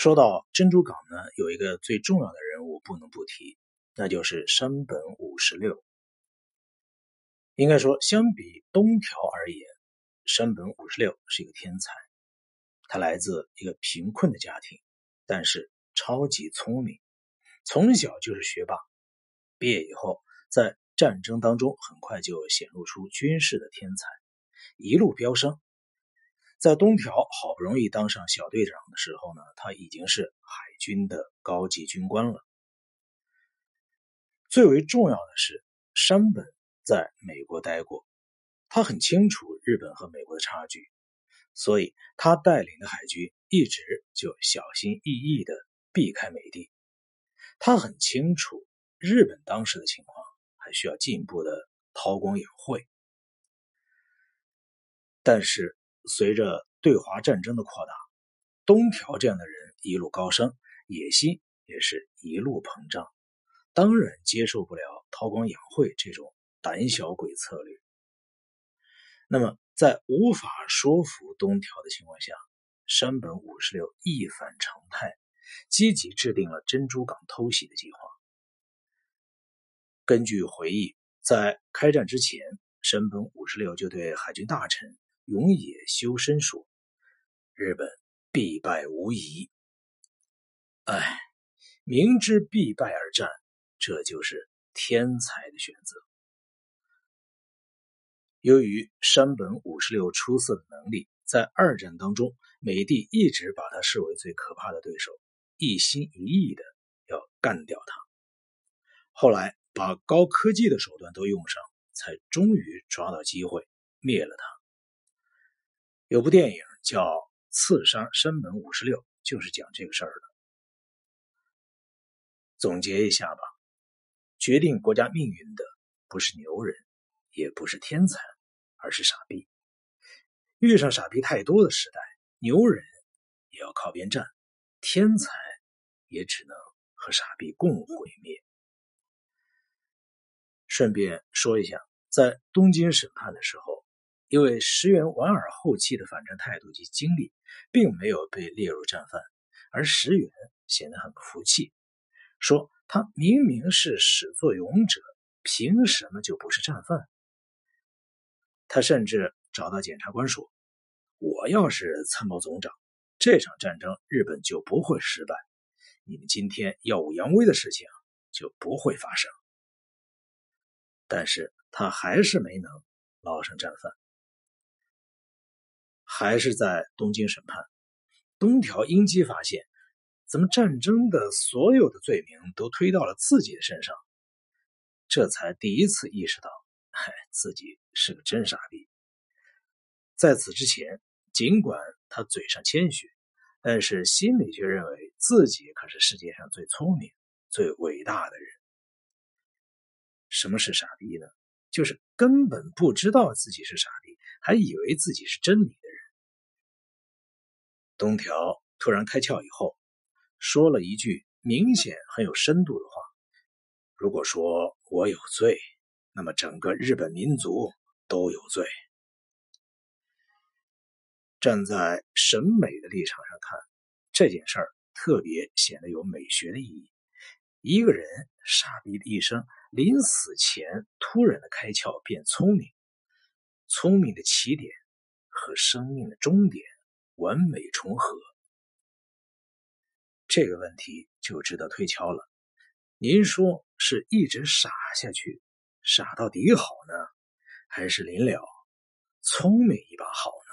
说到珍珠港呢，有一个最重要的人物不能不提，那就是山本五十六。应该说，相比东条而言，山本五十六是一个天才。他来自一个贫困的家庭，但是超级聪明，从小就是学霸。毕业以后，在战争当中很快就显露出军事的天才，一路飙升。在东条好不容易当上小队长的时候呢，他已经是海军的高级军官了。最为重要的是，山本在美国待过，他很清楚日本和美国的差距，所以他带领的海军一直就小心翼翼的避开美帝。他很清楚日本当时的情况，还需要进一步的韬光养晦，但是。随着对华战争的扩大，东条这样的人一路高升，野心也是一路膨胀，当然接受不了韬光养晦这种胆小鬼策略。那么，在无法说服东条的情况下，山本五十六一反常态，积极制定了珍珠港偷袭的计划。根据回忆，在开战之前，山本五十六就对海军大臣。永野修身说：“日本必败无疑。哎，明知必败而战，这就是天才的选择。由于山本五十六出色的能力，在二战当中，美帝一直把他视为最可怕的对手，一心一意的要干掉他。后来把高科技的手段都用上，才终于抓到机会灭了他。”有部电影叫《刺杀山本五十六》，就是讲这个事儿的。总结一下吧，决定国家命运的不是牛人，也不是天才，而是傻逼。遇上傻逼太多的时代，牛人也要靠边站，天才也只能和傻逼共毁灭。顺便说一下，在东京审判的时候。因为石原莞尔后期的反战态度及经历，并没有被列入战犯，而石原显得很不服气，说他明明是始作俑者，凭什么就不是战犯？他甚至找到检察官说：“我要是参谋总长，这场战争日本就不会失败，你们今天耀武扬威的事情就不会发生。”但是他还是没能捞上战犯。还是在东京审判，东条英机发现，怎么战争的所有的罪名都推到了自己的身上，这才第一次意识到，嗨，自己是个真傻逼。在此之前，尽管他嘴上谦虚，但是心里却认为自己可是世界上最聪明、最伟大的人。什么是傻逼呢？就是根本不知道自己是傻逼，还以为自己是真理。东条突然开窍以后，说了一句明显很有深度的话：“如果说我有罪，那么整个日本民族都有罪。”站在审美的立场上看，这件事儿特别显得有美学的意义。一个人傻逼的一生，临死前突然的开窍变聪明，聪明的起点和生命的终点。完美重合，这个问题就值得推敲了。您说是一直傻下去，傻到底好呢，还是临了聪明一把好呢？